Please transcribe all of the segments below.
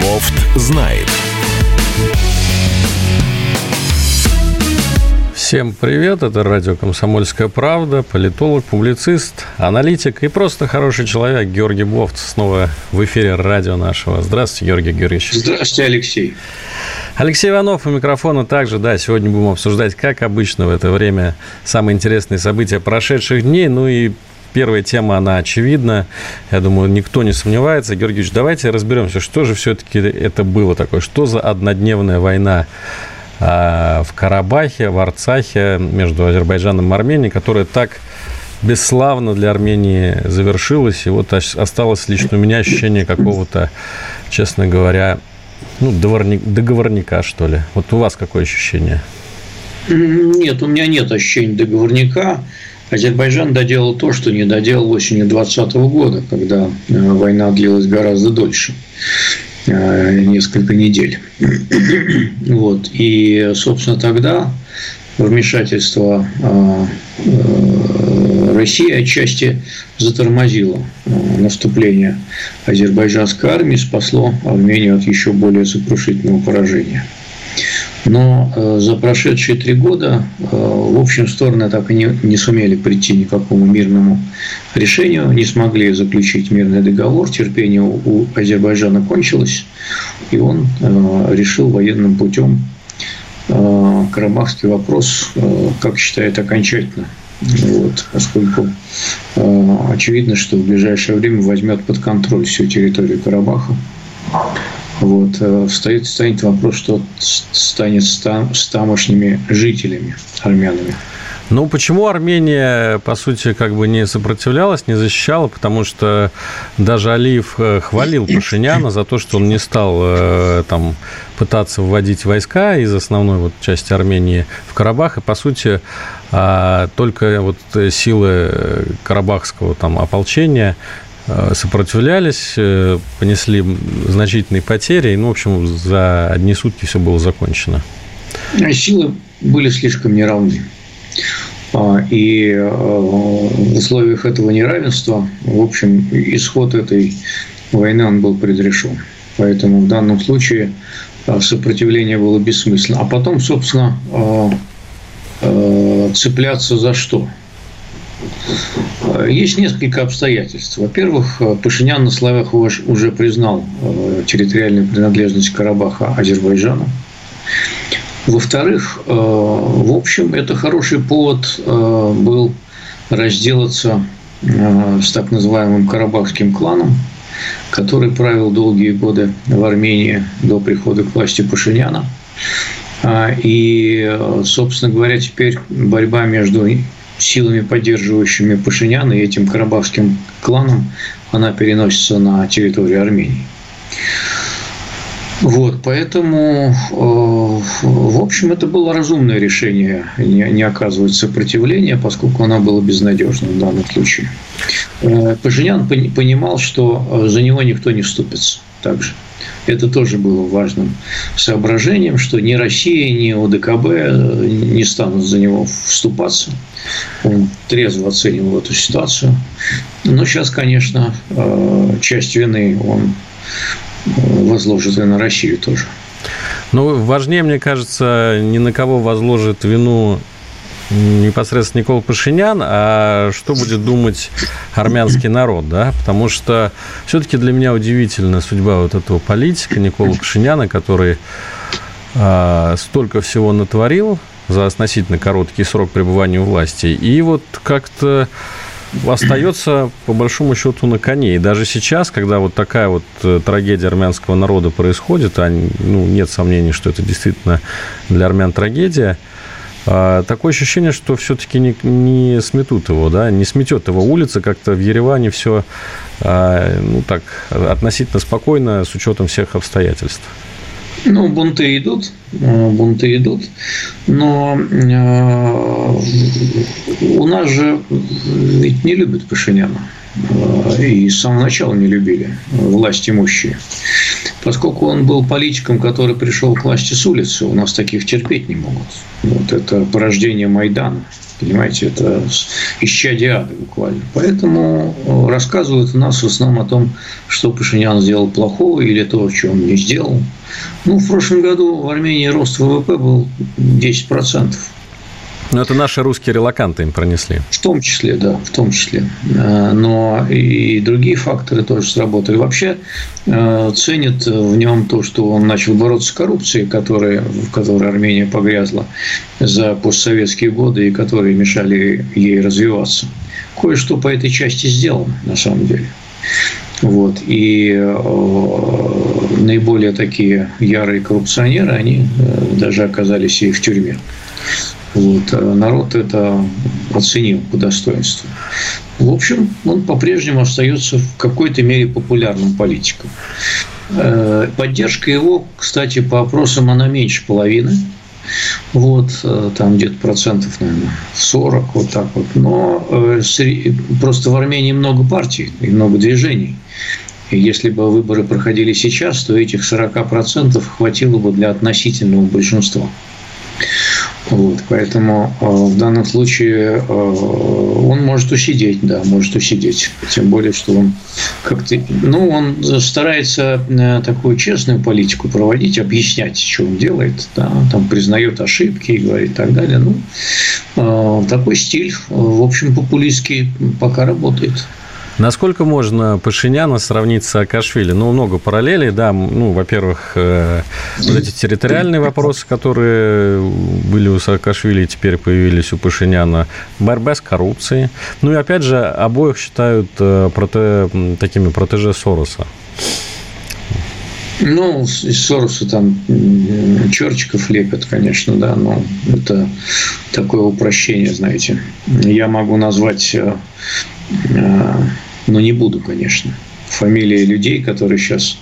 Бофт знает. Всем привет, это радио «Комсомольская правда», политолог, публицист, аналитик и просто хороший человек Георгий Бофт снова в эфире радио нашего. Здравствуйте, Георгий Георгиевич. Здравствуйте, Алексей. Алексей Иванов у микрофона также, да, сегодня будем обсуждать, как обычно в это время, самые интересные события прошедших дней, ну и Первая тема, она очевидна. Я думаю, никто не сомневается. Георгиевич, давайте разберемся, что же все-таки это было такое. Что за однодневная война а, в Карабахе, в Арцахе между Азербайджаном и Арменией, которая так бесславно для Армении завершилась. И вот осталось лично у меня ощущение какого-то, честно говоря, ну, договорника, что ли. Вот у вас какое ощущение? Нет, у меня нет ощущения договорника. Азербайджан доделал то, что не доделал осенью 2020 года, когда э, война длилась гораздо дольше э, несколько недель. Вот. И, собственно, тогда вмешательство э, России отчасти затормозило наступление азербайджанской армии, спасло Армению от еще более сокрушительного поражения. Но э, за прошедшие три года, э, в общем, стороны так и не, не сумели прийти ни к какому мирному решению, не смогли заключить мирный договор, терпение у Азербайджана кончилось, и он э, решил военным путем Карабахский вопрос, как считает, окончательно вот, поскольку очевидно, что в ближайшее время возьмет под контроль всю территорию Карабаха. Вот, э, встает, станет вопрос, что станет с, там, с тамошними жителями, армянами. Ну, почему Армения, по сути, как бы не сопротивлялась, не защищала? Потому что даже Алиев э, хвалил Пашиняна за то, что он не стал э, там пытаться вводить войска из основной вот части Армении в Карабах. И, по сути, а, только вот силы карабахского там ополчения Э, сопротивлялись, э, понесли значительные потери, и, ну, в общем, за одни сутки все было закончено. А силы были слишком неравны. А, и э, в условиях этого неравенства, в общем, исход этой войны он был предрешен. Поэтому в данном случае сопротивление было бессмысленно. А потом, собственно, цепляться за что? Есть несколько обстоятельств. Во-первых, Пашинян на словах уже признал э, территориальную принадлежность Карабаха Азербайджану. Во-вторых, э, в общем, это хороший повод э, был разделаться с так называемым карабахским кланом, который правил долгие годы в Армении до прихода к власти Пашиняна. И, собственно говоря, теперь борьба между силами, поддерживающими Пашиняна и этим карабахским кланом, она переносится на территорию Армении. Вот, поэтому, э, в общем, это было разумное решение не, не оказывать сопротивления, поскольку оно было безнадежным в данном случае. Э, Пашинян понимал, что за него никто не вступится также. Это тоже было важным соображением, что ни Россия, ни ОДКБ э, не станут за него вступаться. Он трезво оценивал эту ситуацию. Но сейчас, конечно, э, часть вины он э, возложит и на Россию тоже. Ну, важнее, мне кажется, ни на кого возложит вину непосредственно Никола Пашинян, а что будет думать армянский народ, да? Потому что все-таки для меня удивительна судьба вот этого политика Никола Пашиняна, который а, столько всего натворил за относительно короткий срок пребывания у власти, и вот как-то остается, по большому счету, на коне. И даже сейчас, когда вот такая вот э, трагедия армянского народа происходит, а ну, нет сомнений, что это действительно для армян трагедия, такое ощущение, что все-таки не, не сметут его, да, не сметет его улица, как-то в Ереване все, а, ну так, относительно спокойно, с учетом всех обстоятельств. Ну, бунты идут, э, бунты идут, но э, у нас же ведь не любят Пашиняна. Э, и с самого начала не любили власть имущие. Поскольку он был политиком, который пришел к власти с улицы, у нас таких терпеть не могут. Вот это порождение Майдана. Понимаете, это исчадие ада буквально. Поэтому э, рассказывают у нас в основном о том, что Пашинян сделал плохого или то, что он не сделал. Ну, в прошлом году в Армении рост ВВП был 10%. Но это наши русские релаканты им пронесли. В том числе, да, в том числе. Э, но и другие факторы тоже сработали. Вообще э, ценят в нем то, что он начал бороться с коррупцией, которая, в которой Армения погрязла за постсоветские годы и которые мешали ей развиваться. Кое-что по этой части сделано, на самом деле. Вот. И э, наиболее такие ярые коррупционеры, они э, даже оказались и в тюрьме. Вот. А народ это оценил по достоинству. В общем, он по-прежнему остается в какой-то мере популярным политиком. Э, поддержка его, кстати, по опросам она меньше половины. Вот, э, там где-то процентов, наверное, 40, вот так вот. Но э, просто в Армении много партий и много движений. И если бы выборы проходили сейчас, то этих 40% хватило бы для относительного большинства. Вот, поэтому э, в данном случае э, он может усидеть, да, может усидеть. Тем более, что он как-то, ну, он старается э, такую честную политику проводить, объяснять, что он делает, да, там признает ошибки и говорит и так далее. Ну, э, такой стиль, в общем, популистский пока работает. Насколько можно Пашиняна сравнить с Саакашвили? Ну, много параллелей, да. Ну, во-первых, э, вот эти территориальные вопросы, которые были у Саакашвили теперь появились у Пашиняна. Борьба с коррупцией. Ну, и опять же, обоих считают э, проте, такими протеже Сороса. Ну, из Сороса там черчиков лепят, конечно, да, но это такое упрощение, знаете. Я могу назвать э, но не буду, конечно. Фамилии людей, которые сейчас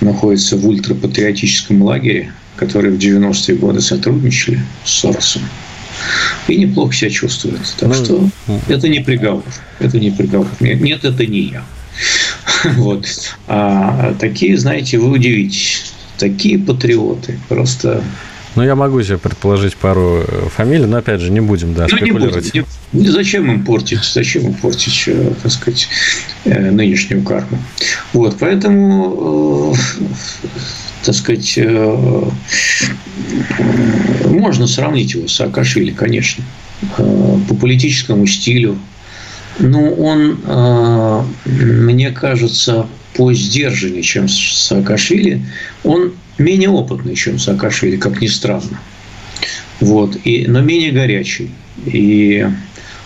находятся в ультрапатриотическом лагере, которые в 90-е годы сотрудничали с Соросом, и неплохо себя чувствуют. Так ну, что это не приговор. Это не приговор. Нет, это не я. Вот. А такие, знаете, вы удивитесь. Такие патриоты. Просто ну, я могу себе предположить пару э, фамилий, но, опять же, не будем, да, ну, спекулировать. Не будем, не, зачем им портить, зачем им портить, э, так сказать, э, нынешнюю карму. Вот, поэтому, так сказать, можно сравнить его с Саакашвили, конечно, по политическому стилю. Но он, мне кажется, по сдержаннее, чем Саакашвили, он менее опытный, чем Саакашвили, как ни странно. Вот. И, но менее горячий. И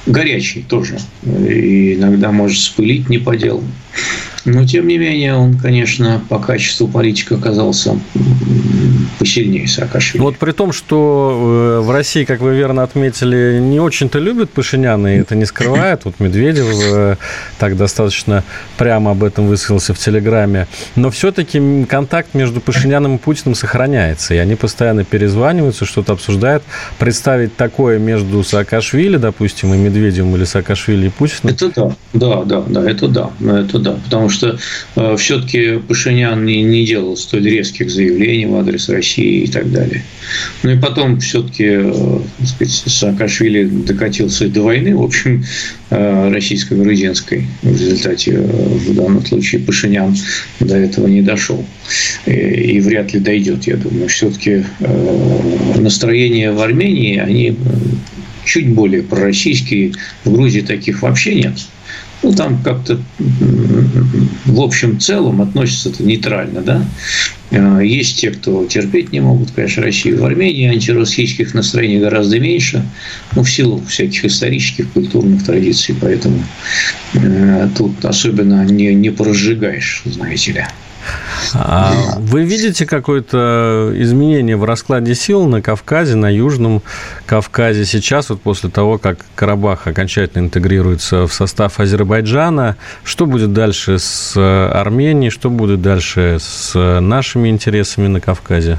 горячий тоже. И иногда может спылить не по делу. Но, тем не менее, он, конечно, по качеству политика оказался посильнее Саакашвили. Вот при том, что э, в России, как вы верно отметили, не очень-то любят Пашиняна, и это не скрывает. Вот Медведев э, так достаточно прямо об этом высказался в Телеграме. Но все-таки контакт между Пашиняном и Путиным сохраняется, и они постоянно перезваниваются, что-то обсуждают. Представить такое между Саакашвили, допустим, и Медведевым или Саакашвили и Путиным? Это да, да, да, да, это да, это да. Потому что э, все-таки Пашинян не, не делал столь резких заявлений в адрес России и так далее. Ну и потом все-таки э, Саакашвили докатился до войны, в общем, э, российско-грузинской. В результате, э, в данном случае, Пашинян до этого не дошел. И, и вряд ли дойдет, я думаю. Все-таки э, настроения в Армении, они чуть более пророссийские. В Грузии таких вообще нет. Ну, там как-то в общем целом относятся это нейтрально, да. А, есть те, кто терпеть не могут, конечно, Россию. В Армении антироссийских настроений гораздо меньше, ну, в силу всяких исторических, культурных традиций, поэтому э, тут особенно не, не поразжигаешь, знаете ли. А вы видите какое-то изменение в раскладе сил на Кавказе, на Южном Кавказе сейчас, вот после того, как Карабах окончательно интегрируется в состав Азербайджана? Что будет дальше с Арменией? Что будет дальше с нашими интересами на Кавказе?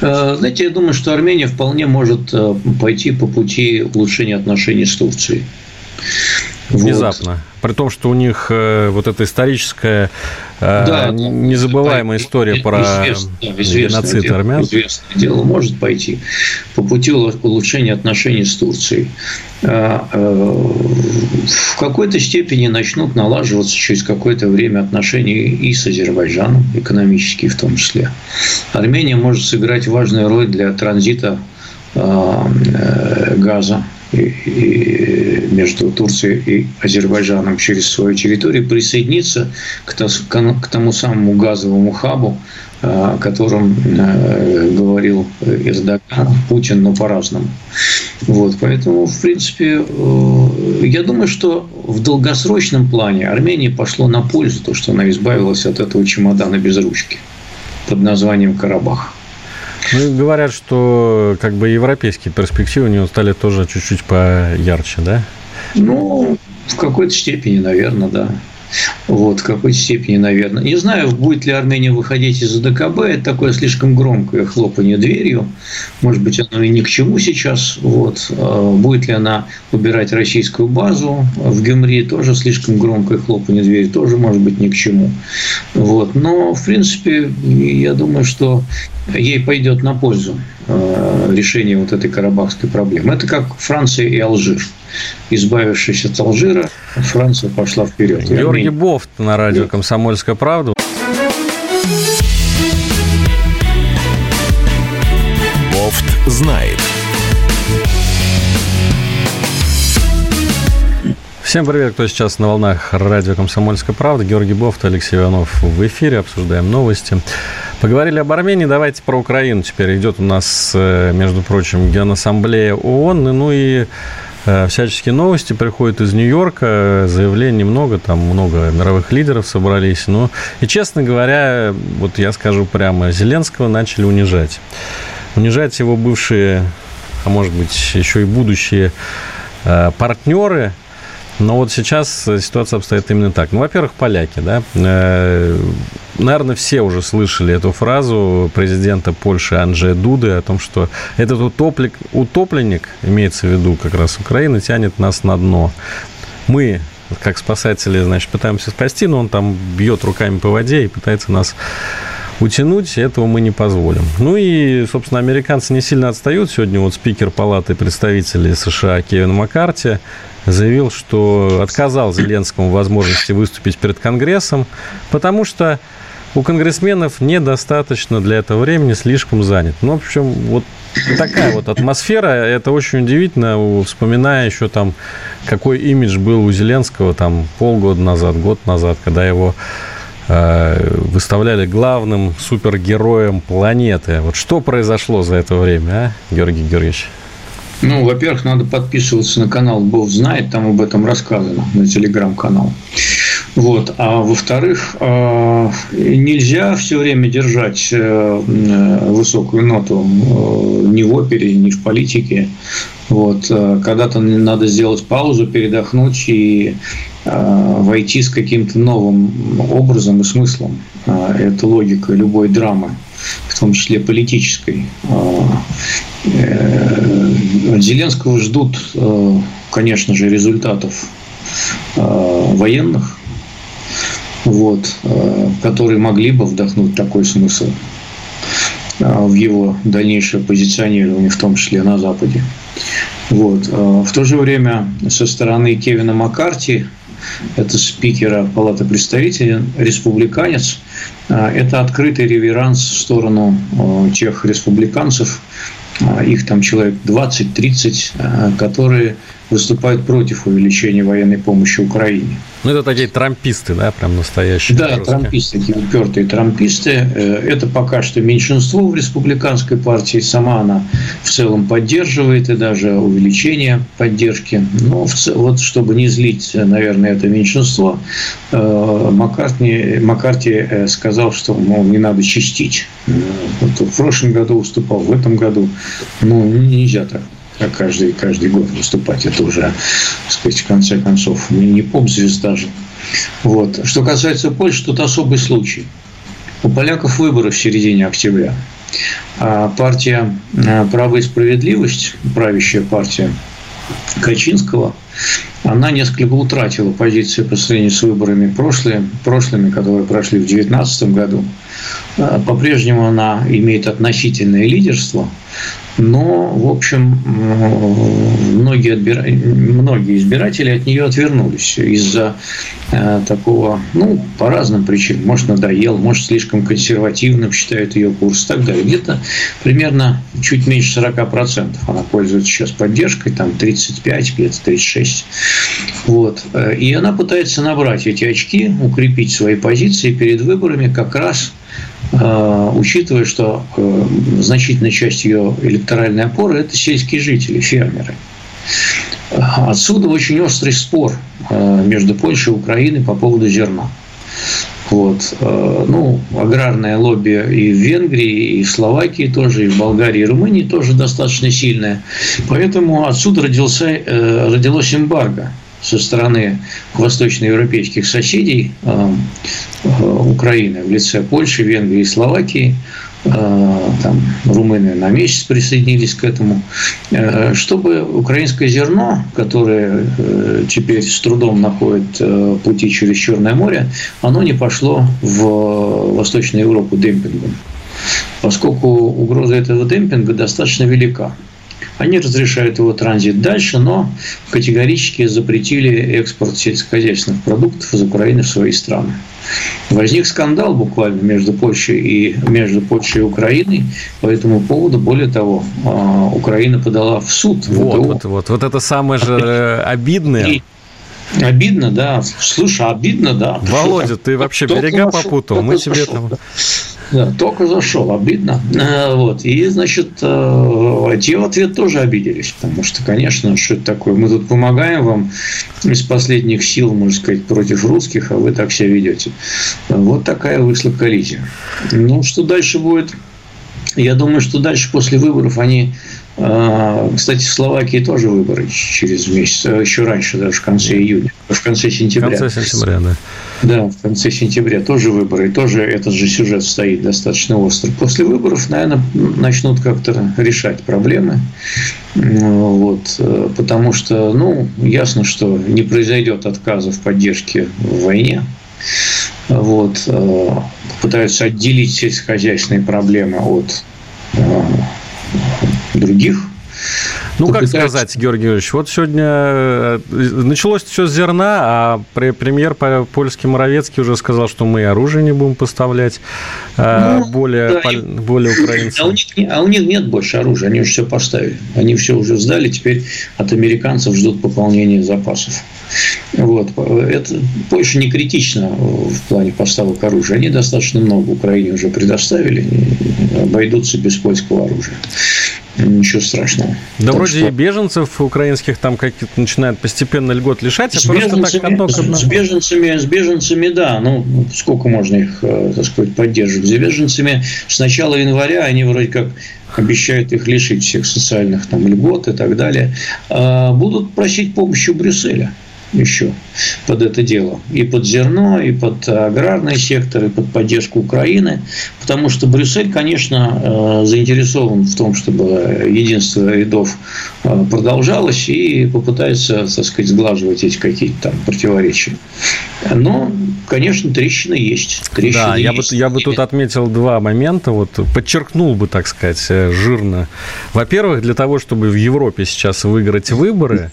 Э, знаете, я думаю, что Армения вполне может э, пойти по пути улучшения отношений с Турцией. Внезапно. Вот. При том, что у них э, вот эта историческая э, да, незабываемая да, история про известно, геноцид дело, армян. Известное дело может пойти по пути улучшения отношений с Турцией. А, в какой-то степени начнут налаживаться через какое-то время отношения и с Азербайджаном, экономические в том числе. Армения может сыграть важную роль для транзита а, газа и между Турцией и Азербайджаном через свою территорию присоединиться к тому самому газовому хабу, о котором э, говорил Эрдоган, Путин, но по-разному. Вот, поэтому, в принципе, э, я думаю, что в долгосрочном плане Армении пошло на пользу то, что она избавилась от этого чемодана без ручки под названием Карабах. Ну, говорят, что как бы европейские перспективы у него стали тоже чуть-чуть поярче, да? Ну, в какой-то степени, наверное, да. Вот, в какой-то степени, наверное. Не знаю, будет ли Армения выходить из АДКБ. Это такое слишком громкое хлопание дверью. Может быть, оно и ни к чему сейчас. Вот. А будет ли она убирать российскую базу в Гюмри, тоже слишком громкое хлопание дверью, тоже может быть ни к чему. Вот. Но, в принципе, я думаю, что ей пойдет на пользу а, решение вот этой карабахской проблемы. Это как Франция и Алжир избавившись от Алжира, Франция пошла вперед. Георгий Бофт на радио «Комсомольская правда». Бофт знает. Всем привет, кто сейчас на волнах радио «Комсомольская правда». Георгий Бофт, Алексей Иванов в эфире. Обсуждаем новости. Поговорили об Армении, давайте про Украину. Теперь идет у нас, э, между прочим, Генассамблея ООН. Ну и Э, всяческие новости приходят из Нью-Йорка, заявлений много, там много мировых лидеров собрались. Но, и, честно говоря, вот я скажу прямо, Зеленского начали унижать. Унижать его бывшие, а может быть, еще и будущие э, партнеры – но вот сейчас ситуация обстоит именно так. Ну, во-первых, поляки, да. Э, наверное, все уже слышали эту фразу президента Польши Анджея Дуды о том, что этот утопленник, утопленник, имеется в виду как раз Украина, тянет нас на дно. Мы, как спасатели, значит, пытаемся спасти, но он там бьет руками по воде и пытается нас утянуть, этого мы не позволим. Ну и, собственно, американцы не сильно отстают. Сегодня вот спикер Палаты представителей США Кевин Маккарти заявил, что отказал Зеленскому возможности выступить перед Конгрессом, потому что у конгрессменов недостаточно для этого времени, слишком занят. Ну, в общем, вот такая вот атмосфера. Это очень удивительно, вспоминая еще там, какой имидж был у Зеленского там полгода назад, год назад, когда его выставляли главным супергероем планеты. Вот что произошло за это время, а, Георгий Георгиевич? Ну, во-первых, надо подписываться на канал Бог знает, там об этом рассказано, на телеграм-канал. Вот. А во-вторых, а, нельзя все время держать э, высокую ноту э, ни в опере, ни в политике. Вот. Э, когда-то надо сделать паузу, передохнуть и войти с каким-то новым образом и смыслом. Это логика любой драмы в том числе политической. Э, Зеленского ждут, э, конечно же, результатов э, военных, вот, которые могли бы вдохнуть такой смысл в его дальнейшее позиционирование, в том числе на Западе. Вот. В то же время со стороны Кевина Маккарти это спикера Палаты представителей, республиканец. А, это открытый реверанс в сторону а, тех республиканцев, а, их там человек 20-30, которые выступают против увеличения военной помощи Украине. Ну, это такие трамписты, да, прям настоящие. Да, русские. трамписты, такие упертые трамписты. Э, это пока что меньшинство в республиканской партии. Сама она в целом поддерживает и даже увеличение поддержки. Но вот чтобы не злить, наверное, это меньшинство, э, Маккартни, Маккарти э, сказал, что, мол, не надо чистить. Вот в прошлом году выступал, в этом году. Ну, нельзя так каждый, каждый год выступать. Это уже, так сказать, в конце концов, не, поп-звезда же. Вот. Что касается Польши, тут особый случай. У поляков выборы в середине октября. А партия э, «Право и справедливость», правящая партия Качинского, она несколько утратила позиции по сравнению с выборами прошлые, прошлыми, которые прошли в 2019 году. А, по-прежнему она имеет относительное лидерство, но, в общем, многие, отбира... многие избиратели от нее отвернулись из-за э, такого, ну, по разным причинам. Может, надоел, может, слишком консервативным считают ее курс и так далее. Где-то примерно чуть меньше 40% она пользуется сейчас поддержкой, там 35, где-то 36. Вот. И она пытается набрать эти очки, укрепить свои позиции перед выборами как раз Э, учитывая, что э, значительная часть ее электоральной опоры – это сельские жители, фермеры. Отсюда очень острый спор э, между Польшей и Украиной по поводу зерна. Вот. Ну, аграрное лобби и в Венгрии, и в Словакии тоже, и в Болгарии, и Румынии тоже достаточно сильное. Поэтому отсюда родился, родилось эмбарго со стороны восточноевропейских соседей э, э, Украины в лице Польши, Венгрии и Словакии, э, там румыны на месяц присоединились к этому, чтобы украинское зерно, которое теперь с трудом находит пути через Черное море, оно не пошло в Восточную Европу демпингом, поскольку угроза этого демпинга достаточно велика. Они разрешают его транзит дальше, но категорически запретили экспорт сельскохозяйственных продуктов из Украины в свои страны. Возник скандал буквально между Польшей и, между Польшей и Украиной по этому поводу. Более того, а, Украина подала в суд. Вот, вот, вот, вот это самое же э, обидное. И Обидно, да. Слушай, обидно, да. Володя, ты вообще берега попутал. Мы тебе там... Да, только зашел, обидно. Э, вот. И, значит, э, те в ответ тоже обиделись, потому что, конечно, что это такое? Мы тут помогаем вам из последних сил, можно сказать, против русских, а вы так себя ведете. Вот такая вышла коллизия. Ну, что дальше будет? Я думаю, что дальше после выборов они кстати, в Словакии тоже выборы через месяц, а еще раньше, даже в конце июня, в конце сентября. В конце сентября, да. Да, в конце сентября тоже выборы, и тоже этот же сюжет стоит достаточно остро. После выборов, наверное, начнут как-то решать проблемы, вот, потому что, ну, ясно, что не произойдет отказа в поддержке в войне, вот, пытаются отделить сельскохозяйственные проблемы от других. Ну, как сказать, Георгий Георгиевич, вот сегодня э, началось все с зерна, а премьер польский Моровецкий уже сказал, что мы оружие не будем поставлять э, ну, более, да, более украинцам. А у, них, а у них нет больше оружия, они уже все поставили. Они все уже сдали, теперь от американцев ждут пополнения запасов. Вот. Это Польша не критично в плане поставок оружия. Они достаточно много Украине уже предоставили, обойдутся без польского оружия ничего страшного. Да так вроде что... и беженцев украинских там какие-то начинают постепенно льгот лишать, а с беженцами, так одно С беженцами, с беженцами, да, ну сколько можно их, э, так сказать, поддерживать. С беженцами с начала января они вроде как обещают их лишить всех социальных там льгот и так далее, а будут просить помощи у Брюсселя еще под это дело. И под зерно, и под аграрный сектор, и под поддержку Украины. Потому что Брюссель, конечно, э, заинтересован в том, чтобы единство рядов э, продолжалось и попытается, так сказать, сглаживать эти какие-то там противоречия. Но, конечно, трещины есть. Трещины да, я, есть. Бы, я бы тут отметил два момента, вот подчеркнул бы, так сказать, э, жирно. Во-первых, для того, чтобы в Европе сейчас выиграть выборы,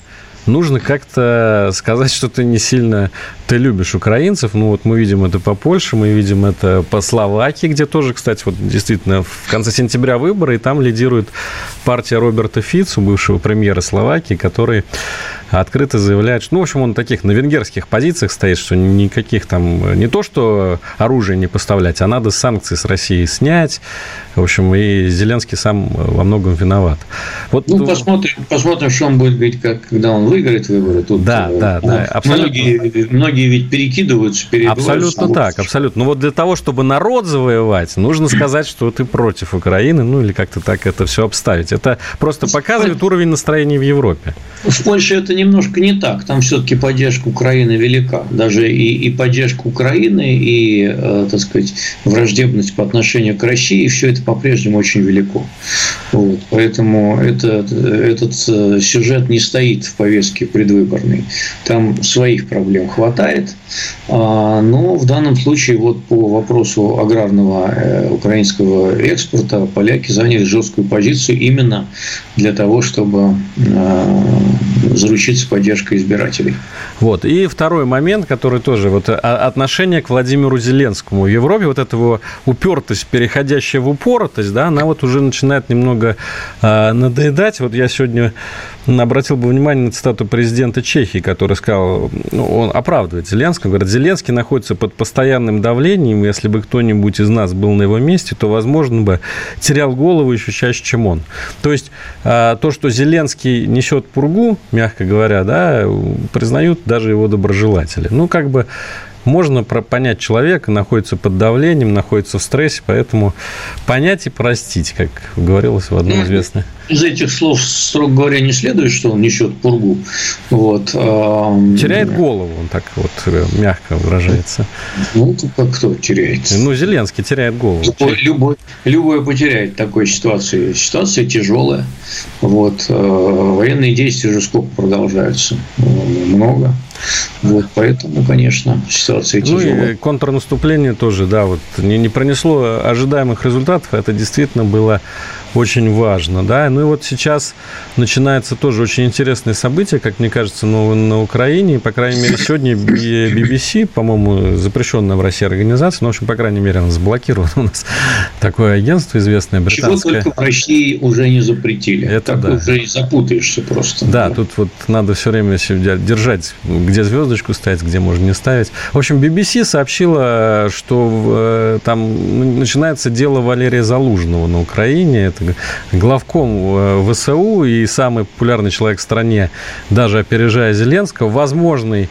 нужно как-то сказать, что ты не сильно ты любишь украинцев. Ну, вот мы видим это по Польше, мы видим это по Словакии, где тоже, кстати, вот действительно в конце сентября выборы, и там лидирует партия Роберта Фицу, бывшего премьера Словакии, который открыто заявляет, что, ну, в общем, он таких на венгерских позициях стоит, что никаких там, не то, что оружие не поставлять, а надо санкции с России снять. В общем, и Зеленский сам во многом виноват. Вот, ну, посмотрим, посмотрим, что он будет говорить, как, когда он выиграет выборы. Тут, да, э, да, да. Абсолютно. Многие, многие ведь перекидываются, Абсолютно так, абсолютно. Но вот для того, чтобы народ завоевать, нужно сказать, что ты против Украины, ну, или как-то так это все обставить. Это просто показывает уровень настроения в Европе. В Польше это немножко не так. Там все-таки поддержка Украины велика. Даже и, и поддержка Украины, и, э, так сказать, враждебность по отношению к России, все это по-прежнему очень велико. Вот. Поэтому это, этот э, сюжет не стоит в повестке украинский предвыборный. Там своих проблем хватает. А, но в данном случае вот по вопросу аграрного э, украинского экспорта поляки заняли жесткую позицию именно для того, чтобы а, заручиться поддержкой избирателей. Вот. И второй момент, который тоже вот а, отношение к Владимиру Зеленскому в Европе, вот эта его упертость, переходящая в упоротость, да, она вот уже начинает немного э, надоедать. Вот я сегодня обратил бы внимание на цитату президента Чехии, который сказал, ну, он оправдывает Зеленского, говорит, Зеленский находится под постоянным давлением, если бы кто-нибудь из нас был на его месте, то, возможно, бы терял голову еще чаще, чем он. То есть э, то, что Зеленский несет пургу, мягко говоря, да, признают даже его доброжелатели. Ну, как бы можно понять человека, находится под давлением, находится в стрессе, поэтому понять и простить, как говорилось в одном известном из этих слов, строго говоря, не следует, что он несет пургу. Вот. Теряет голову, он так вот э, мягко выражается. Ну, как кто теряет? Ну, Зеленский теряет голову. Любой, любой, любой потеряет в такой ситуации. Ситуация тяжелая. Вот. Э, военные действия уже сколько продолжаются? Много. Вот, поэтому, конечно, ситуация тяжелая. Ну и контрнаступление тоже, да, вот не, не пронесло ожидаемых результатов. Это действительно было очень важно, да. Ну и вот сейчас начинается тоже очень интересное событие, как мне кажется, на, на Украине. По крайней мере, сегодня BBC, по-моему, запрещенная в России организация, но, в общем, по крайней мере, она заблокирована у нас. Такое агентство известное, британское. Чего только в России уже не запретили. Это так да. уже и запутаешься просто. Да, да, тут вот надо все время держать, где звездочку ставить, где можно не ставить. В общем, BBC сообщила, что э, там начинается дело Валерия Залужного на Украине. Это главком э, ВСУ и самый популярный человек в стране, даже опережая Зеленского, возможный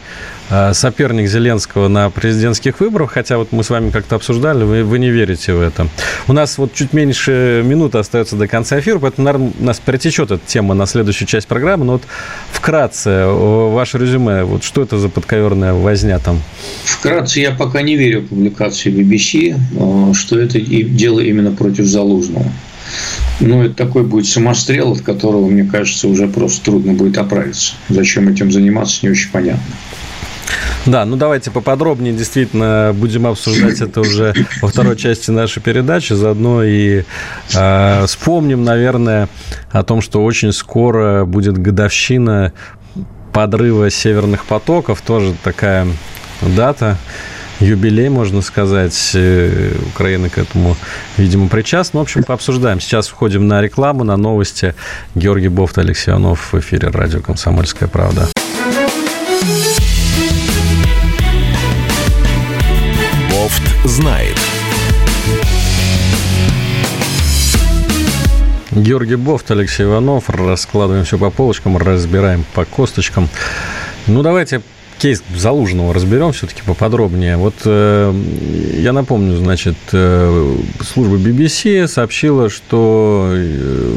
э, соперник Зеленского на президентских выборах, хотя вот мы с вами как-то обсуждали, вы, вы не верите в это. У нас вот чуть меньше минуты остается до конца эфира, поэтому, наверное, у нас перетечет эта тема на следующую часть программы, но вот вкратце, ваше резюме, вот что это за подковерная возня там? Вкратце, я пока не верю в публикации BBC, э, что это дело именно против Залужного. Ну, это такой будет самострел, от которого, мне кажется, уже просто трудно будет оправиться. Зачем этим заниматься, не очень понятно. Да, ну давайте поподробнее действительно будем обсуждать это уже во второй части нашей передачи. Заодно и э, вспомним, наверное, о том, что очень скоро будет годовщина подрыва северных потоков. Тоже такая дата юбилей, можно сказать. Э, Украина к этому, видимо, причастна. В общем, пообсуждаем. Сейчас входим на рекламу, на новости. Георгий Бофт, Алексей Иванов в эфире радио «Комсомольская правда». Бофт знает. Георгий Бофт, Алексей Иванов. Раскладываем все по полочкам, разбираем по косточкам. Ну, давайте кейс Залужного разберем все-таки поподробнее. Вот э, я напомню, значит, э, служба BBC сообщила, что э,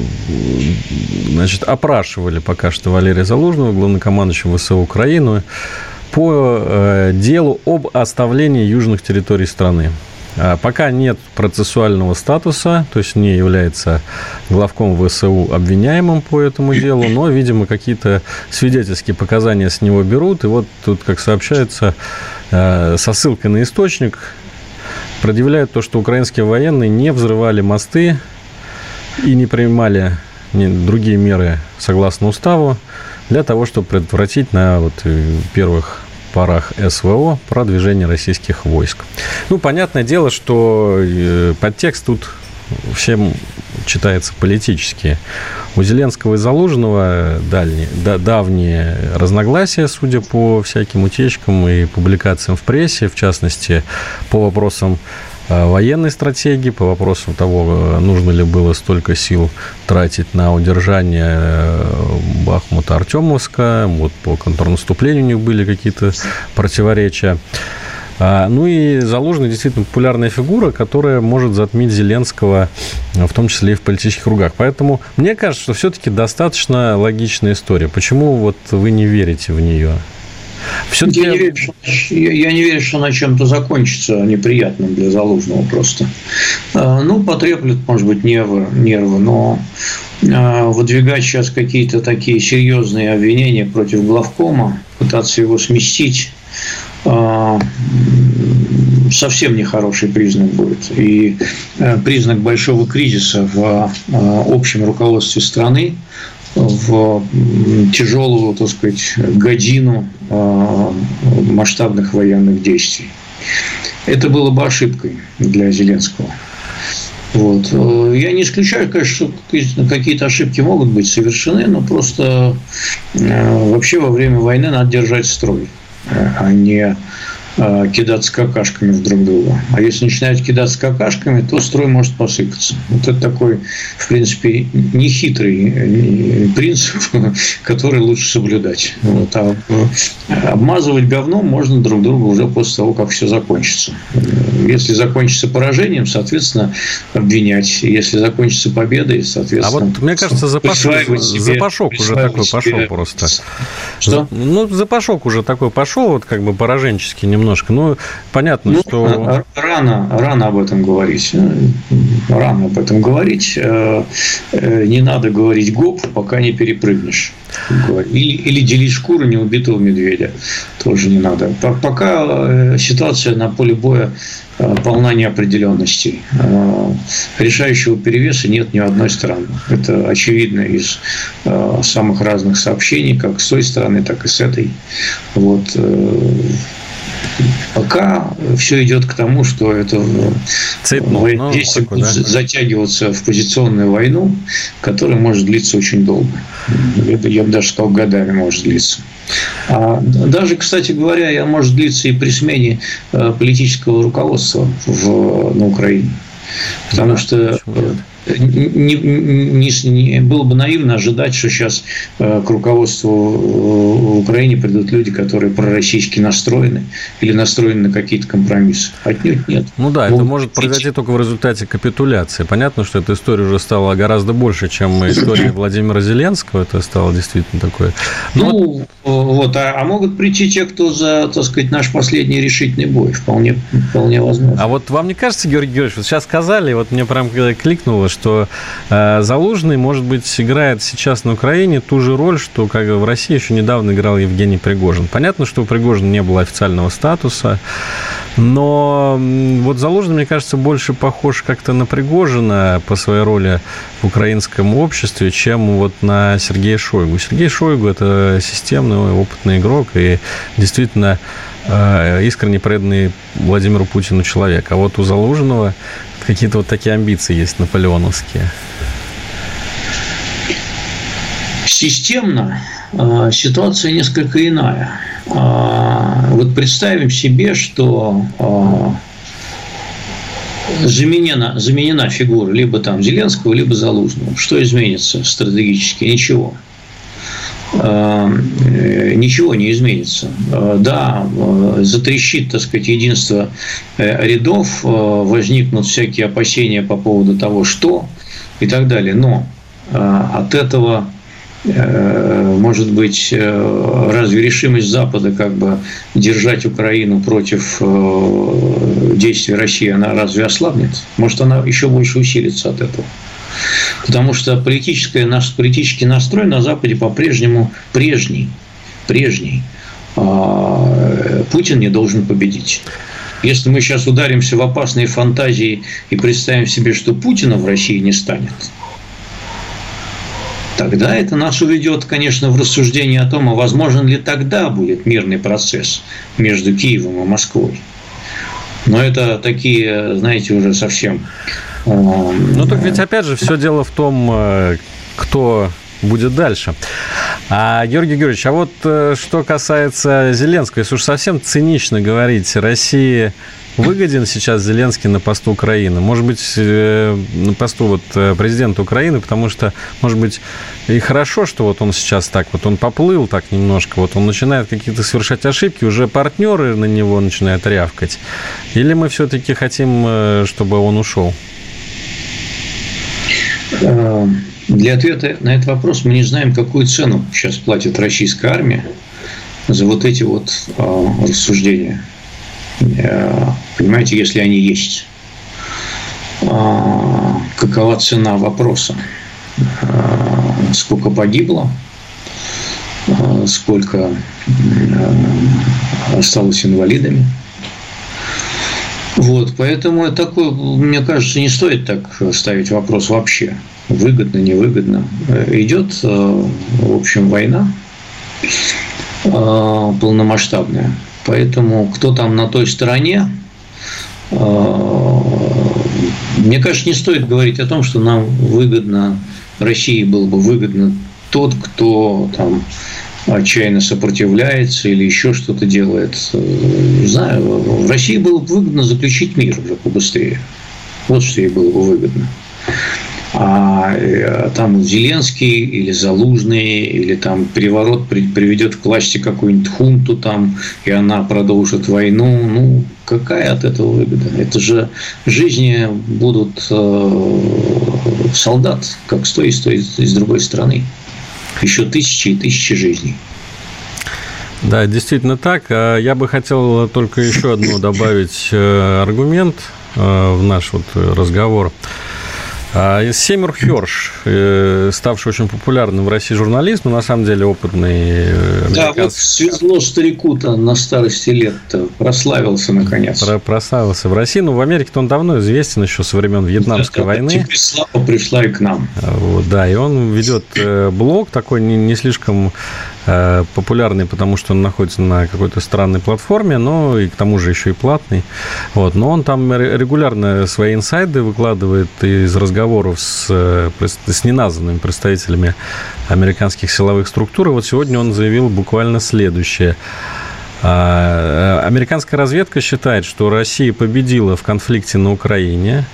значит, опрашивали пока что Валерия Залужного, главнокомандующего ВСУ Украины, по э, делу об оставлении южных территорий страны. А, пока нет процессуального статуса, то есть не является главком ВСУ обвиняемым по этому делу, но, видимо, какие-то свидетельские показания с него берут. И вот тут, как сообщается, а, со ссылкой на источник предъявляют то, что украинские военные не взрывали мосты и не принимали другие меры согласно уставу для того, чтобы предотвратить на вот э, первых порах СВО продвижение российских войск. Ну, понятное дело, что э, подтекст тут всем читается политически. У Зеленского и Залужного дальние, да, давние разногласия, судя по всяким утечкам и публикациям в прессе, в частности, по вопросам военной стратегии, по вопросу того, э, нужно ли было столько сил тратить на удержание э, Бахмута Артемовска, вот по контрнаступлению у них были какие-то противоречия. А, ну и Залужный действительно популярная фигура, которая может затмить Зеленского, в том числе и в политических кругах. Поэтому мне кажется, что все-таки достаточно логичная история. Почему вот вы не верите в нее? Все-таки... Я, не верю, что, я не верю, что на чем-то закончится неприятным для Залужного просто. А, ну, потреплет, может быть, нервы, нервы но а, выдвигать сейчас какие-то такие серьезные обвинения против главкома, пытаться его сместить, а, совсем нехороший признак будет. И э, признак большого кризиса в общем руководстве страны, в тяжелую, так сказать, годину а, масштабных военных действий. Это было бы ошибкой для Зеленского. Вот. Я не исключаю, конечно, что какие-то ошибки могут быть совершены, но просто э, вообще во время войны надо держать строй, а не Э, кидаться какашками в друг друга. А если начинают кидаться какашками, то строй может посыпаться. Вот это такой, в принципе, нехитрый э, принцип, который лучше соблюдать. Вот. А э, обмазывать говном можно друг друга уже после того, как все закончится. Если закончится поражением, соответственно, обвинять. Если закончится победой, соответственно... А вот, мне кажется, запашок, себе, запашок уже такой себе. пошел просто. Что? Ну, запашок уже такой пошел, вот как бы пораженческий немного немножко. Ну, понятно, ну, что... Рано, рано об этом говорить. Рано об этом говорить. Э, э, не надо говорить гоп, пока не перепрыгнешь. Или, или делить шкуру неубитого медведя. Тоже не надо. Пока э, ситуация на поле боя полна неопределенностей. Решающего перевеса нет ни одной стороны. Это очевидно из самых разных сообщений, как с той стороны, так и с этой. Вот. Пока все идет к тому, что это Цепнул, ну, действие будет да. затягиваться в позиционную войну, которая может длиться очень долго. Я бы даже сказал, годами может длиться. А даже, кстати говоря, я может длиться и при смене э, политического руководства в, на Украине. Потому да, что не, не, не, было бы наивно ожидать, что сейчас э, к руководству в э, Украине придут люди, которые пророссийски настроены или настроены на какие-то компромиссы. Отнюдь нет. Ну да, это может произойти только в результате капитуляции. Понятно, что эта история уже стала гораздо больше, чем история Владимира Зеленского. Это стало действительно такое. Но... Ну, ну вот, а, а могут прийти те, кто за, так сказать, наш последний решительный бой. Вполне, вполне возможно. А вот вам не кажется, Георгий Георгиевич, вот сейчас сказали, вот мне прям кликнуло, что э, Залужный, может быть, играет сейчас на Украине ту же роль, что как в России еще недавно играл Евгений Пригожин. Понятно, что у Пригожина не было официального статуса, но вот Залужный, мне кажется, больше похож как-то на Пригожина по своей роли в украинском обществе, чем вот на Сергея Шойгу. Сергей Шойгу – это системный, опытный игрок, и действительно э, искренне преданный Владимиру Путину человек. А вот у Залужного какие-то вот такие амбиции есть наполеоновские? Системно э, ситуация несколько иная. Э, вот представим себе, что э, заменена, заменена фигура либо там Зеленского, либо Залужного. Что изменится стратегически? Ничего. Э, ничего не изменится. Э, да, э, затрещит, так сказать, единство рядов, возникнут всякие опасения по поводу того, что и так далее. Но от этого может быть, разве решимость Запада как бы держать Украину против действий России, она разве ослабнет? Может, она еще больше усилится от этого? Потому что политическое, наш политический настрой на Западе по-прежнему прежний. Прежний. А, Путин не должен победить. Если мы сейчас ударимся в опасные фантазии и представим себе, что Путина в России не станет, тогда это нас уведет, конечно, в рассуждение о том, а возможен ли тогда будет мирный процесс между Киевом и Москвой. Но это такие, знаете, уже совсем ну, так ведь, опять же, все дело в том, э, кто будет дальше. А, Георгий Георгиевич, а вот э, что касается Зеленского, если уж совсем цинично говорить, России выгоден сейчас Зеленский на посту Украины? Может быть, э, на посту вот президента Украины, потому что, может быть, и хорошо, что вот он сейчас так вот, он поплыл так немножко, вот он начинает какие-то совершать ошибки, уже партнеры на него начинают рявкать. Или мы все-таки хотим, чтобы он ушел? Для ответа на этот вопрос мы не знаем, какую цену сейчас платит российская армия за вот эти вот рассуждения. Понимаете, если они есть. Какова цена вопроса? Сколько погибло? Сколько осталось инвалидами? Вот, поэтому такой, мне кажется, не стоит так ставить вопрос вообще. Выгодно, невыгодно. Идет, э, в общем, война э, полномасштабная. Поэтому кто там на той стороне, э, мне кажется, не стоит говорить о том, что нам выгодно, России было бы выгодно тот, кто там отчаянно сопротивляется или еще что-то делает. Не знаю, в России было бы выгодно заключить мир уже побыстрее. Вот что ей было бы выгодно. А э, там Зеленский или Залужный, или там переворот приведет к власти какую-нибудь хунту там, и она продолжит войну. Ну, какая от этого выгода? Это же жизни будут э, солдат, как с той и с той, и с другой стороны еще тысячи и тысячи жизней. Да, действительно так. А я бы хотел только еще одну добавить э, аргумент э, в наш вот разговор. А Семер Херш, э, ставший очень популярным в России журналист, но на самом деле опытный американский... Да, вот свезло старику-то на старости лет-то, прославился наконец. Про прославился в России, но в Америке-то он давно известен еще со времен Вьетнамской да, войны. Теперь слава пришла и к нам. Вот, да, и он ведет блог такой не, не слишком Э, популярный, потому что он находится на какой-то странной платформе, но и к тому же еще и платный. Вот. Но он там регулярно свои инсайды выкладывает из разговоров с, э, с неназванными представителями американских силовых структур. И вот сегодня он заявил буквально следующее. А, э, американская разведка считает, что Россия победила в конфликте на Украине,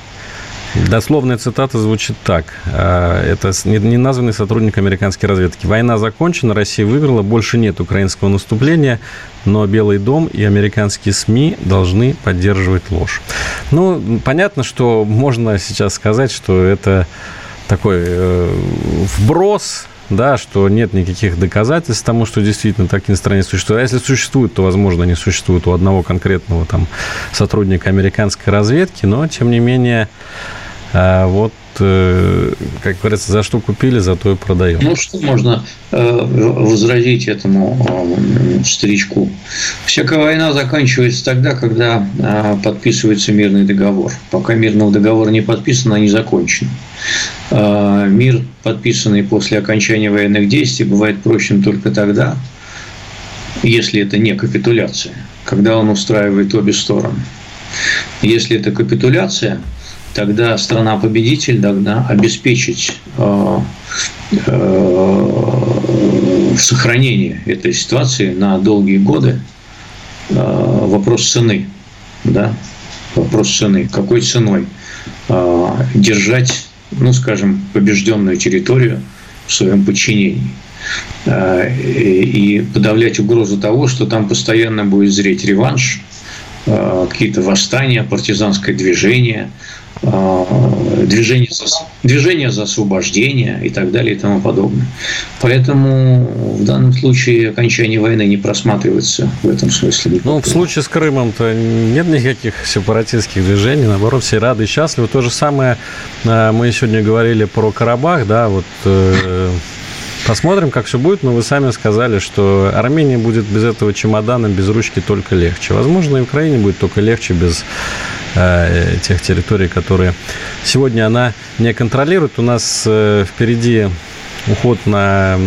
Дословная цитата звучит так. А, это неназванный сотрудник американской разведки. Война закончена, Россия выиграла, больше нет украинского наступления, но Белый дом и американские СМИ должны поддерживать ложь. Ну, понятно, что можно сейчас сказать, что это такой э, вброс, да, что нет никаких доказательств тому, что действительно такие настроения существуют. А если существуют, то, возможно, они существуют у одного конкретного там сотрудника американской разведки, но, тем не менее, а вот, э, как говорится, за что купили, за то и продаем. Ну, что можно э, возразить этому э, старичку? Всякая война заканчивается тогда, когда подписывается мирный договор. Пока мирного договора не подписан, она не закончена. Мир, подписанный после окончания военных действий, бывает прочным только тогда, если это не капитуляция, когда он устраивает обе стороны. Если это капитуляция – тогда страна-победитель должна обеспечить э, э, сохранение этой ситуации на долгие годы. Э, вопрос цены, да, вопрос цены, какой ценой? Держать, ну, скажем, побежденную территорию в своем подчинении. И подавлять угрозу того, что там постоянно будет зреть реванш, какие-то восстания, партизанское движение, движение за, движение за освобождение и так далее и тому подобное. Поэтому в данном случае окончание войны не просматривается в этом смысле. Ну, в случае с Крымом-то нет никаких сепаратистских движений, наоборот, все рады и счастливы. То же самое а, мы сегодня говорили про Карабах, да, вот э, Посмотрим, как все будет, но вы сами сказали, что Армения будет без этого чемодана, без ручки только легче. Возможно, и Украине будет только легче без э, тех территорий, которые сегодня она не контролирует. У нас э, впереди уход на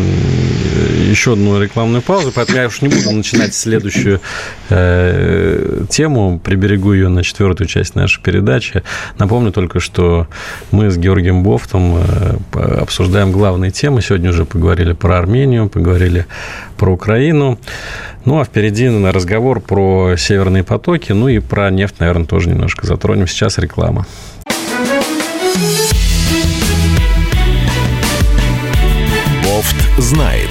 еще одну рекламную паузу, поэтому я уж не буду начинать следующую э, тему, приберегу ее на четвертую часть нашей передачи. Напомню только, что мы с Георгием Бофтом э, обсуждаем главные темы. Сегодня уже поговорили про Армению, поговорили про Украину. Ну, а впереди на разговор про северные потоки, ну и про нефть, наверное, тоже немножко затронем. Сейчас реклама. Знает.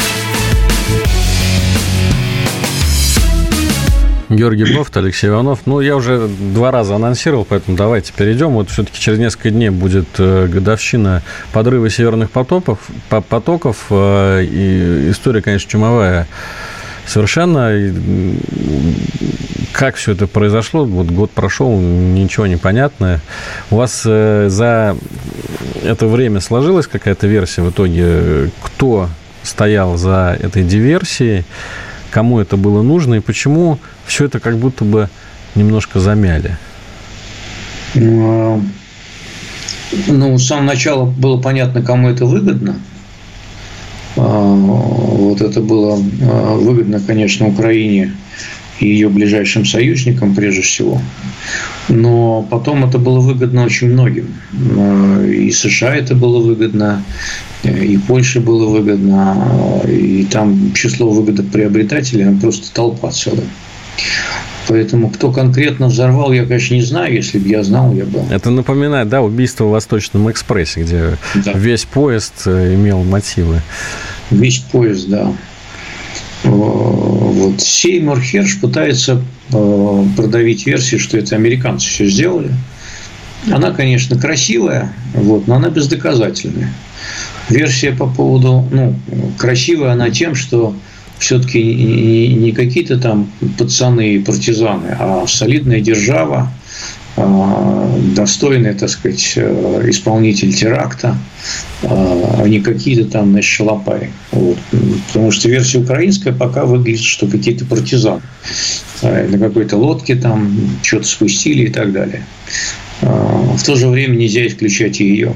Георгий Бофт, Алексей Иванов. Ну, я уже два раза анонсировал, поэтому давайте перейдем. Вот все-таки через несколько дней будет э, годовщина подрыва северных потоков. потоков э, и история, конечно, чумовая совершенно. Как все это произошло? Вот год прошел, ничего не понятно. У вас э, за это время сложилась какая-то версия в итоге, кто стоял за этой диверсией, кому это было нужно и почему все это как будто бы немножко замяли? Ну, с самого начала было понятно, кому это выгодно. А, вот это было а, выгодно, конечно, Украине и ее ближайшим союзникам прежде всего. Но потом это было выгодно очень многим. А, и США это было выгодно, и Польше было выгодно, и там число выгодоприобретателей просто толпа целая. Поэтому кто конкретно взорвал, я, конечно, не знаю. Если бы я знал, я бы... Это напоминает, да, убийство в Восточном экспрессе, где да. весь поезд э, имел мотивы. Весь поезд, да. Вот Сеймур Херш пытается э, продавить версию, что это американцы все сделали. Она, конечно, красивая, вот, но она бездоказательная. Версия по поводу, ну, красивая она тем, что все-таки не какие-то там пацаны и партизаны, а солидная держава, достойный, так сказать, э, исполнитель теракта, а, а не какие-то там, значит, шалопаи. Вот. Потому что версия украинская пока выглядит, что какие-то партизаны на какой-то лодке там что-то спустили и так далее. В то же время нельзя исключать и ее.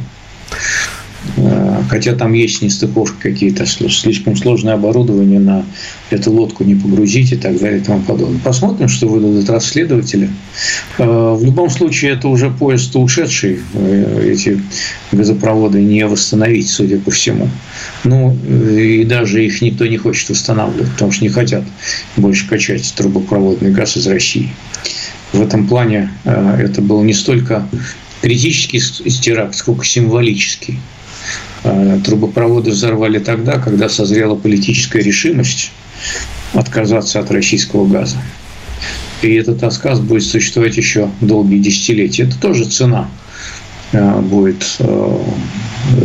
Э, хотя там есть нестыковки какие-то, слишком сложное оборудование на эту лодку не погрузить и так далее и тому подобное. Посмотрим, что выдадут расследователи. Э, в любом случае, это уже поезд ушедший, э, эти газопроводы не восстановить, судя по всему. Ну, и даже их никто не хочет восстанавливать, потому что не хотят больше качать трубопроводный газ из России. В этом плане это был не столько критический теракт, сколько символический. Э, трубопроводы взорвали тогда, когда созрела политическая решимость отказаться от российского газа. И этот отказ будет существовать еще долгие десятилетия. Это тоже цена э, будет э,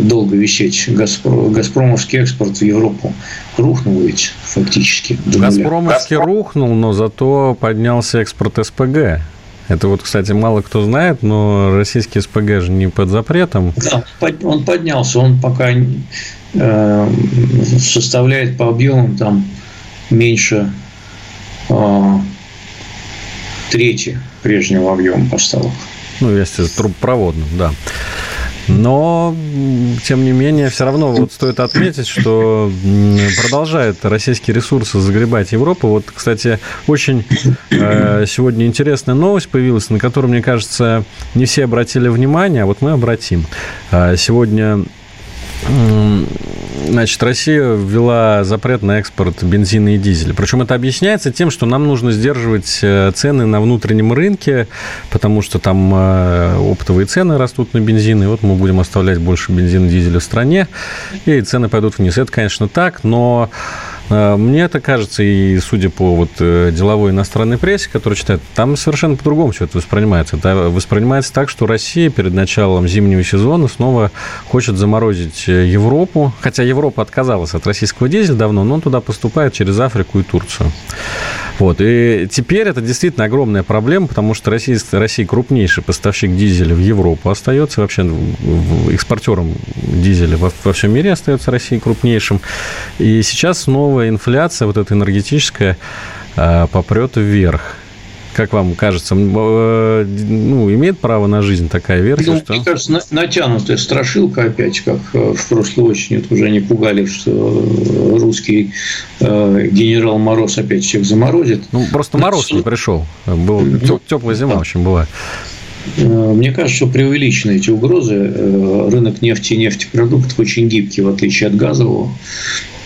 долго висеть. Газпромовский экспорт в Европу рухнул ведь фактически. Газпромовский рухнул, но зато поднялся экспорт СПГ. Это вот, кстати, мало кто знает, но российский СПГ же не под запретом. Да, он поднялся, он пока э, составляет по объемам там меньше э, трети прежнего объема поставок. Ну, если трубопроводным, да. Но, тем не менее, все равно вот стоит отметить, что продолжает российские ресурсы загребать Европу. Вот, кстати, очень э, сегодня интересная новость появилась, на которую, мне кажется, не все обратили внимание, а вот мы обратим. Э, сегодня Значит, Россия ввела запрет на экспорт бензина и дизеля. Причем это объясняется тем, что нам нужно сдерживать э, цены на внутреннем рынке, потому что там э, оптовые цены растут на бензин, и вот мы будем оставлять больше бензина и дизеля в стране, и цены пойдут вниз. Это, конечно, так, но мне это кажется, и судя по вот деловой иностранной прессе, которую читают, там совершенно по-другому все это воспринимается. Это воспринимается так, что Россия перед началом зимнего сезона снова хочет заморозить Европу, хотя Европа отказалась от российского дизеля давно, но он туда поступает через Африку и Турцию. Вот. И теперь это действительно огромная проблема, потому что Россия, Россия крупнейший поставщик дизеля в Европу остается, вообще экспортером дизеля во, во всем мире остается Россия крупнейшим. И сейчас новая инфляция, вот эта энергетическая, а, попрет вверх. Как вам кажется, э, ну, имеет право на жизнь такая версия? Ну, что... Мне кажется, натянутая страшилка опять, как э, в прошлой осенью уже они пугали, что русский э, генерал Мороз опять всех заморозит. Ну, просто Мороз не пришел. Был ну, теплая зима да. очень была. Мне кажется, что преувеличены эти угрозы. Рынок нефти и нефтепродуктов очень гибкий, в отличие от газового.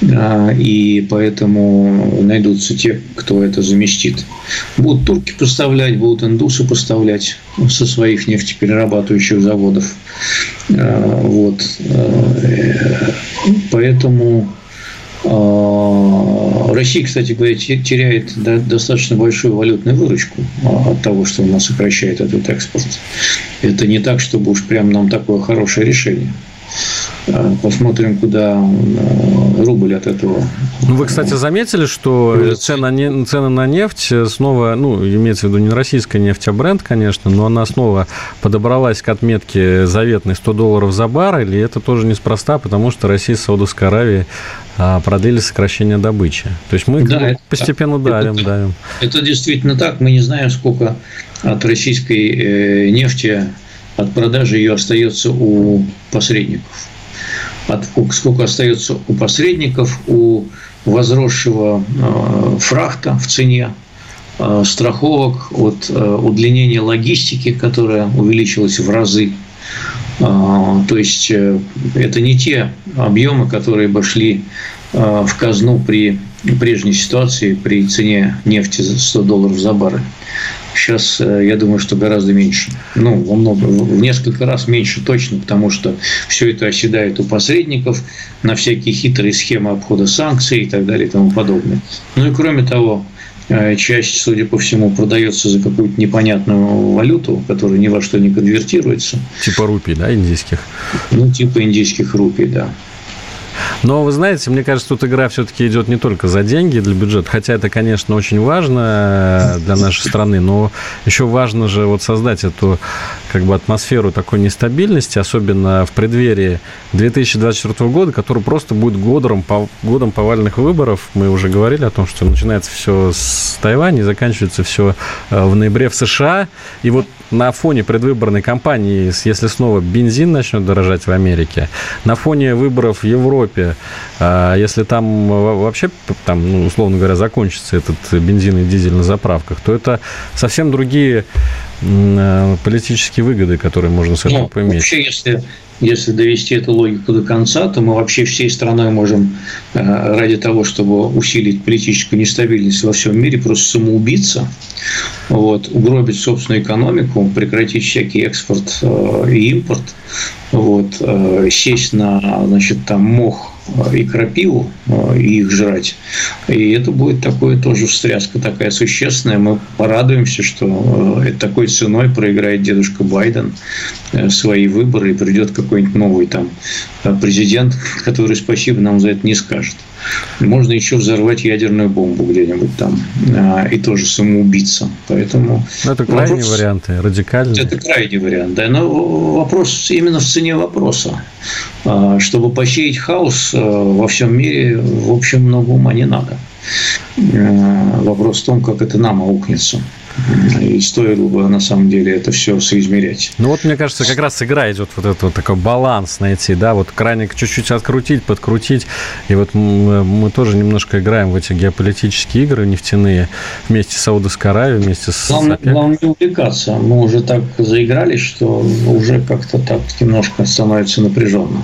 А, и поэтому найдутся те, кто это заместит. Будут турки поставлять, будут индусы поставлять со своих нефтеперерабатывающих заводов. А, вот. А, поэтому Россия, кстати говоря, теряет достаточно большую валютную выручку от того, что она сокращает этот экспорт. Это не так, чтобы уж прям нам такое хорошее решение. Посмотрим, куда рубль от этого. Ну, вы, кстати, заметили, что цены, на нефть снова, ну, имеется в виду не российская нефть, а бренд, конечно, но она снова подобралась к отметке заветной 100 долларов за баррель, и это тоже неспроста, потому что Россия и Саудовская Аравия а, продлили сокращение добычи. То есть мы да, постепенно это, давим, это, давим. Это действительно так. Мы не знаем, сколько от российской э, нефти, от продажи ее остается у посредников. От, сколько остается у посредников, у возросшего э, фрахта в цене, э, страховок, от удлинения логистики, которая увеличилась в разы. То есть это не те объемы, которые бы шли в казну при прежней ситуации, при цене нефти за 100 долларов за баррель. Сейчас, э, я думаю, что гораздо меньше. Ну, во много, в несколько раз меньше точно, потому что все это оседает у посредников на всякие хитрые схемы обхода санкций и так далее и тому подобное. Ну и кроме того, э, часть, судя по всему, продается за какую-то непонятную валюту, которая ни во что не конвертируется. Типа рупий, да, индийских? Ну, типа индийских рупий, да. Но вы знаете, мне кажется, тут игра все-таки идет не только за деньги для бюджета, хотя это, конечно, очень важно э, для нашей страны, но еще важно же вот создать эту как бы атмосферу такой нестабильности, особенно в преддверии 2024 года, который просто будет годом, годом повальных выборов. Мы уже говорили о том, что начинается все с Тайваня и заканчивается все э, в ноябре в США. И вот на фоне предвыборной кампании, если снова бензин начнет дорожать в Америке, на фоне выборов в Европе, а если там вообще, там, ну, условно говоря, закончится этот бензин и дизель на заправках, то это совсем другие политические выгоды, которые можно с этого ну, поиметь. Вообще, если если довести эту логику до конца, то мы вообще всей страной можем э, ради того, чтобы усилить политическую нестабильность во всем мире, просто самоубиться, вот, угробить собственную экономику, прекратить всякий экспорт э, и импорт, вот, э, сесть на значит, там, мох Э, и крапиву, э, и их жрать. И это будет такое тоже встряска такая существенная. Мы порадуемся, что э, такой ценой проиграет дедушка Байден свои выборы и придет какой-нибудь новый там президент, который спасибо нам за это не скажет. Можно еще взорвать ядерную бомбу где-нибудь там и тоже самоубиться. Поэтому это крайние вопрос, варианты, радикальные. Это крайний вариант, да. Но вопрос именно в цене вопроса. Чтобы посеять хаос, Э, во всем мире, в общем, много ума не надо. Вопрос в том, как это нам аукнется. И стоило бы, на самом деле, это все соизмерять. Ну, вот, мне кажется, как раз игра идет вот этот вот такой баланс найти, да, вот краник чуть-чуть открутить, подкрутить. И вот мы тоже немножко играем в эти геополитические игры нефтяные вместе с Саудовской Аравией, вместе с Главное, главное не увлекаться. Мы уже так заигрались, что уже как-то так немножко становится напряженно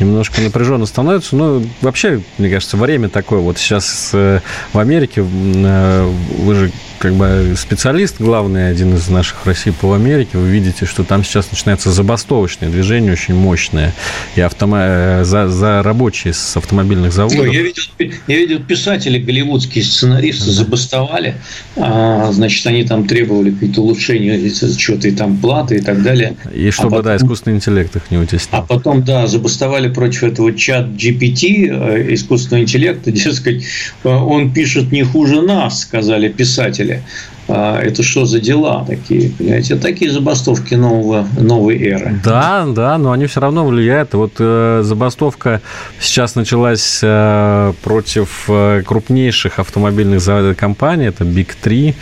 немножко напряженно становится. Ну, вообще, мне кажется, время такое. Вот сейчас э, в Америке, э, вы же как бы специалист главный, один из наших в России по Америке, вы видите, что там сейчас начинается забастовочное движение очень мощное, и автомо... Э, за, за рабочие с автомобильных заводов. Ну, я, видел, я видел писатели, голливудские сценаристы да. забастовали, а, значит, они там требовали какие-то улучшения что-то и там платы и так далее. И а чтобы, а потом, да, искусственный интеллект их не утеснил. А потом, да, забастовали против этого чат GPT, э, искусственного интеллекта, дескать, э, он пишет не хуже нас, сказали писатели это что за дела такие, понимаете? Такие забастовки нового, новой эры. Да, да, но они все равно влияют. Вот э, забастовка сейчас началась э, против э, крупнейших автомобильных компаний. Это Big 3,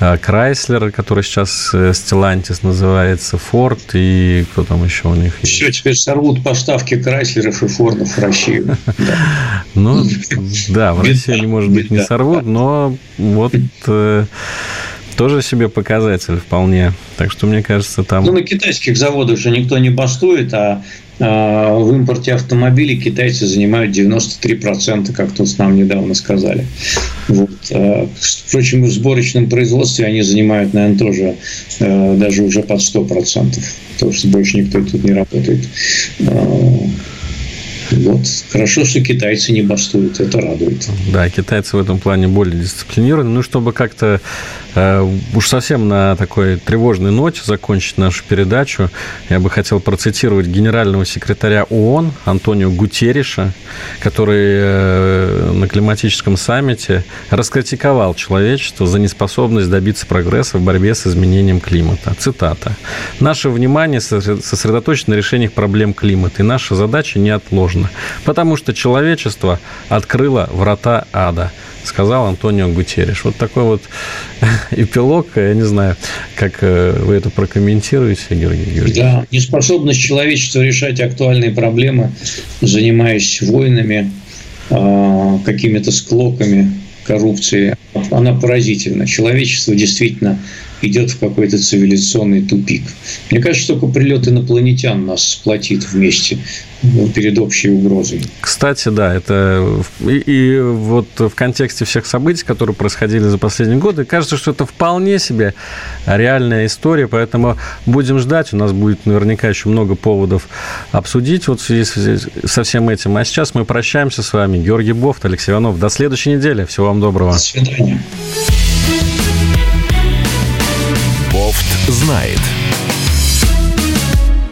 э, Chrysler, который сейчас э, Stellantis называется, Ford и кто там еще у них есть? Все, теперь сорвут поставки Крайслеров и Фордов в Россию. Ну, да, в России они, может быть, не сорвут, но вот э, тоже себе показатель вполне. Так что, мне кажется, там... Ну, на китайских заводах же никто не бастует, а, а в импорте автомобилей китайцы занимают 93%, как тут нам недавно сказали. Вот. А, впрочем, в сборочном производстве они занимают, наверное, тоже а, даже уже под 100%, потому что больше никто тут не работает. Вот. Хорошо, что китайцы не бастуют, это радует. Да, китайцы в этом плане более дисциплинированы. Ну, чтобы как-то э, уж совсем на такой тревожной ноте закончить нашу передачу, я бы хотел процитировать генерального секретаря ООН Антонио Гутерриша, который э, на климатическом саммите раскритиковал человечество за неспособность добиться прогресса в борьбе с изменением климата. Цитата. «Наше внимание сосредоточено на решениях проблем климата, и наша задача неотложна, потому что человечество открыло врата ада сказал Антонио Гутерриш. Вот такой вот эпилог, я не знаю, как э, вы это прокомментируете, Георгий Георгиевич. Да, неспособность человечества решать актуальные проблемы, занимаясь войнами, а, какими-то склоками, коррупцией, она поразительна. Человечество действительно идет в какой-то цивилизационный тупик. Мне кажется, только прилет инопланетян нас сплотит вместе перед общей угрозой. Кстати, да, это и, и вот в контексте всех событий, которые происходили за последние годы, кажется, что это вполне себе реальная история, поэтому будем ждать, у нас будет наверняка еще много поводов обсудить вот в связи со всем этим. А сейчас мы прощаемся с вами. Георгий Бофт, Алексей Иванов. До следующей недели. Всего вам доброго. До свидания. Знает.